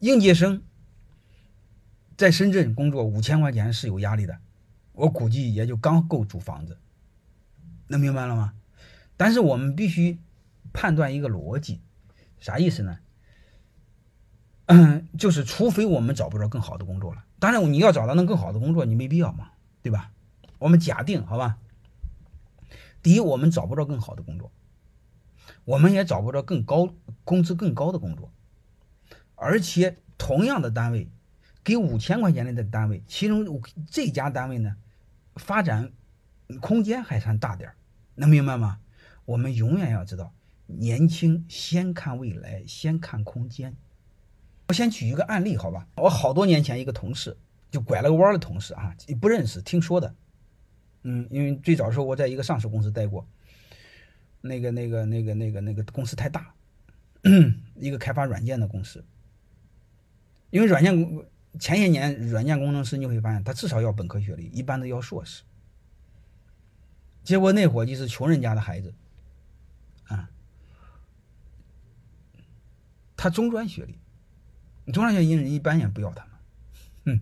应届生在深圳工作五千块钱是有压力的，我估计也就刚够租房子，能明白了吗？但是我们必须判断一个逻辑，啥意思呢？嗯，就是除非我们找不着更好的工作了，当然你要找到那更好的工作，你没必要嘛，对吧？我们假定好吧，第一，我们找不着更好的工作，我们也找不着更高工资更高的工作，而且同样的单位，给五千块钱的单位，其中这家单位呢，发展空间还算大点能明白吗？我们永远要知道，年轻先看未来，先看空间。我先举一个案例，好吧？我好多年前一个同事，就拐了个弯的同事啊，不认识，听说的。嗯，因为最早的时候我在一个上市公司待过，那个、那个、那个、那个、那个公司太大，一个开发软件的公司。因为软件工前些年软件工程师你会发现，他至少要本科学历，一般都要硕士。结果那伙计是穷人家的孩子，啊，他中专学历。中专学历人一般也不要他们，嗯，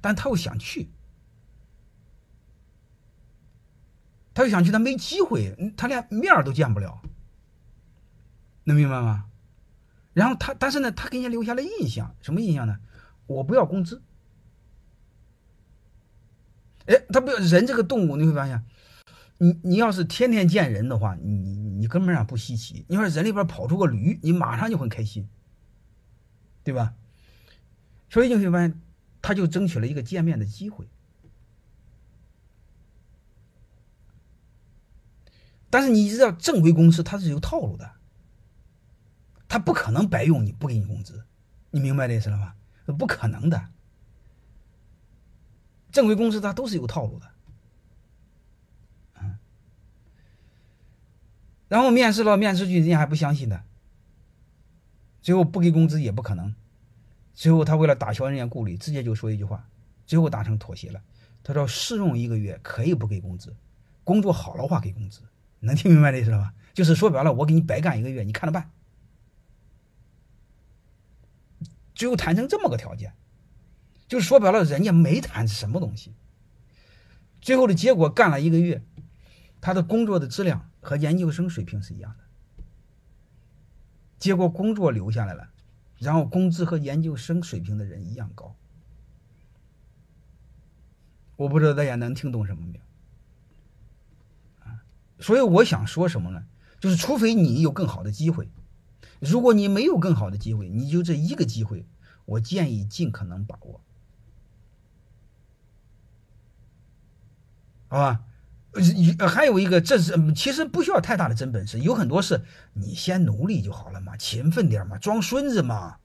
但他又想去，他又想去，他没机会，他连面都见不了，能明白吗？然后他，但是呢，他给人家留下了印象，什么印象呢？我不要工资。哎，他不要人这个动物，你会发现，你你要是天天见人的话，你你你根本上不稀奇。你说人里边跑出个驴，你马上就很开心，对吧？所以就会发现，他就争取了一个见面的机会。但是你知道，正规公司它是有套路的，他不可能白用你不给你工资，你明白这意思了吗？不可能的。正规公司它都是有套路的，嗯。然后面试了，面试去人家还不相信的，最后不给工资也不可能。最后，他为了打消人家顾虑，直接就说一句话，最后达成妥协了。他说：“试用一个月可以不给工资，工作好了话给工资。”能听明白这意思了吧？就是说白了，我给你白干一个月，你看着办。最后谈成这么个条件，就说白了，人家没谈什么东西。最后的结果，干了一个月，他的工作的质量和研究生水平是一样的，结果工作留下来了。然后工资和研究生水平的人一样高，我不知道大家能听懂什么没有？啊，所以我想说什么呢？就是除非你有更好的机会，如果你没有更好的机会，你就这一个机会，我建议尽可能把握，好吧？呃，还有一个，这是其实不需要太大的真本事，有很多事你先努力就好了嘛，勤奋点嘛，装孙子嘛，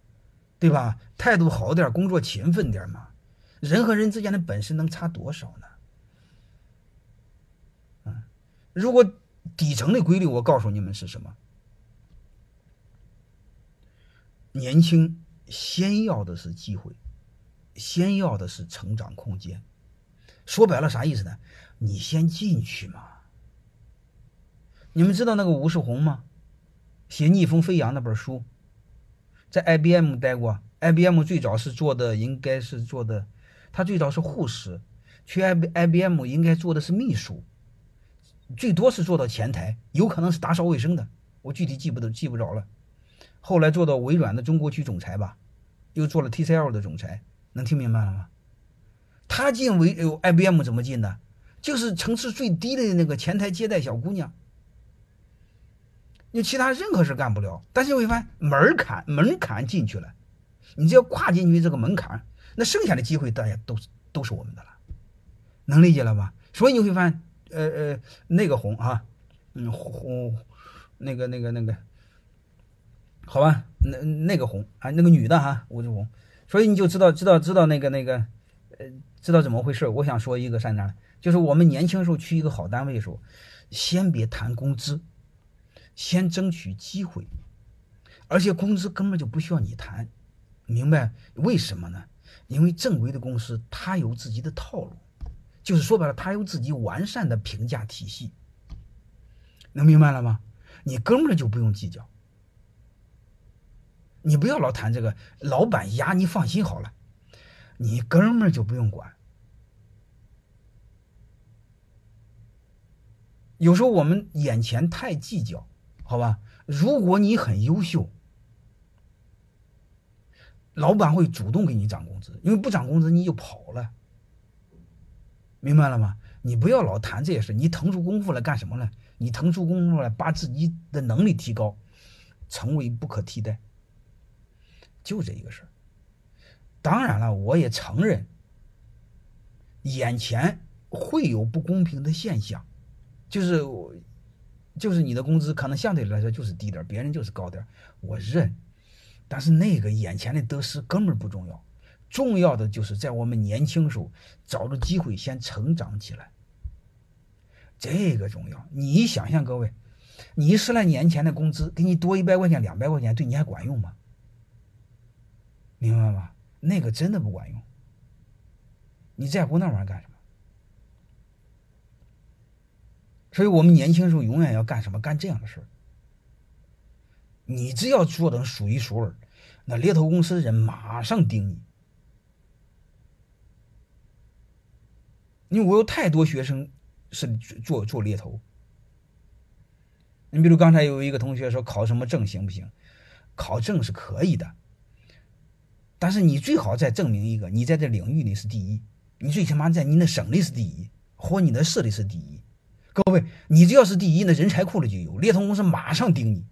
对吧？态度好点，工作勤奋点嘛。人和人之间的本事能差多少呢？嗯，如果底层的规律，我告诉你们是什么？年轻先要的是机会，先要的是成长空间。说白了啥意思呢？你先进去嘛。你们知道那个吴世红吗？写《逆风飞扬》那本书，在 IBM 待过。IBM 最早是做的，应该是做的，他最早是护士，去 I IBM 应该做的是秘书，最多是做到前台，有可能是打扫卫生的，我具体记不得记不着了。后来做到微软的中国区总裁吧，又做了 TCL 的总裁，能听明白了吗？他进微 IBM 怎么进的？就是层次最低的那个前台接待小姑娘，你其他任何事干不了。但是你会发现门槛门槛进去了，你只要跨进去这个门槛，那剩下的机会大家都是都是我们的了，能理解了吧？所以你会发现，呃呃，那个红啊，嗯红，那个那个那个，好吧，那那个红啊，那个女的哈，吴志红，所以你就知道知道知道那个那个，呃，知道怎么回事。我想说一个啥呢？就是我们年轻时候去一个好单位的时候，先别谈工资，先争取机会，而且工资根本就不需要你谈，明白为什么呢？因为正规的公司它有自己的套路，就是说白了，它有自己完善的评价体系，能明白了吗？你根本就不用计较。你不要老谈这个，老板压你放心好了，你哥们儿就不用管。有时候我们眼前太计较，好吧？如果你很优秀，老板会主动给你涨工资，因为不涨工资你就跑了，明白了吗？你不要老谈这些事，你腾出功夫来干什么呢？你腾出功夫来把自己的能力提高，成为不可替代，就这一个事儿。当然了，我也承认，眼前会有不公平的现象。就是，就是你的工资可能相对来说就是低点别人就是高点我认。但是那个眼前的得失根本不重要，重要的就是在我们年轻时候找着机会先成长起来，这个重要。你想想，各位，你十来年前的工资给你多一百块钱、两百块钱，对你还管用吗？明白吗？那个真的不管用。你在乎那玩意儿干什么？所以我们年轻时候永远要干什么？干这样的事儿。你只要做的数一数二，那猎头公司的人马上盯你。因为我有太多学生是做做猎头。你比如刚才有一个同学说考什么证行不行？考证是可以的，但是你最好再证明一个，你在这领域里是第一，你最起码在你的省里是第一，或你的市里是第一。各位，你只要是第一，那人才库里就有猎头公司马上盯你。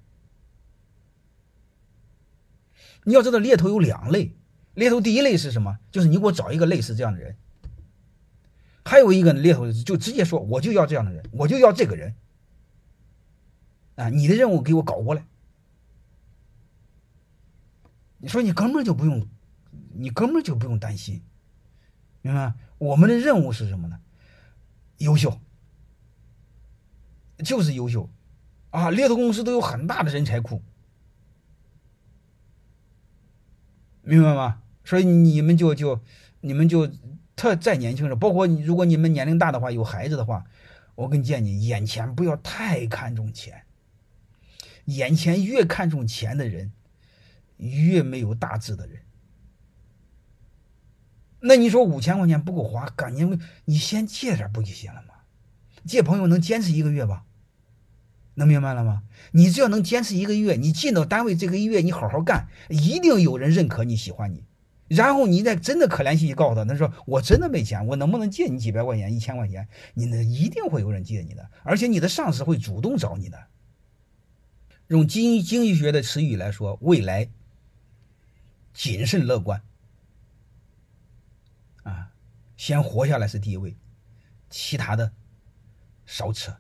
你要知道，猎头有两类，猎头第一类是什么？就是你给我找一个类似这样的人。还有一个猎头就直接说，我就要这样的人，我就要这个人。啊，你的任务给我搞过来。你说你根本就不用，你根本就不用担心，明白？我们的任务是什么呢？优秀。就是优秀，啊！猎头公司都有很大的人才库，明白吗？所以你们就就你们就特再年轻人，包括，如果你们年龄大的话，有孩子的话，我给你建议，眼前不要太看重钱，眼前越看重钱的人，越没有大志的人。那你说五千块钱不够花，赶紧你先借点不就行了吗？借朋友能坚持一个月吧？能明白了吗？你只要能坚持一个月，你进到单位这个月，你好好干，一定有人认可你喜欢你。然后你再真的可怜兮兮告诉他，他说我真的没钱，我能不能借你几百块钱、一千块钱？你那一定会有人借你的，而且你的上司会主动找你的。用经经济学的词语来说，未来谨慎乐观，先活下来是第一位，其他的少扯。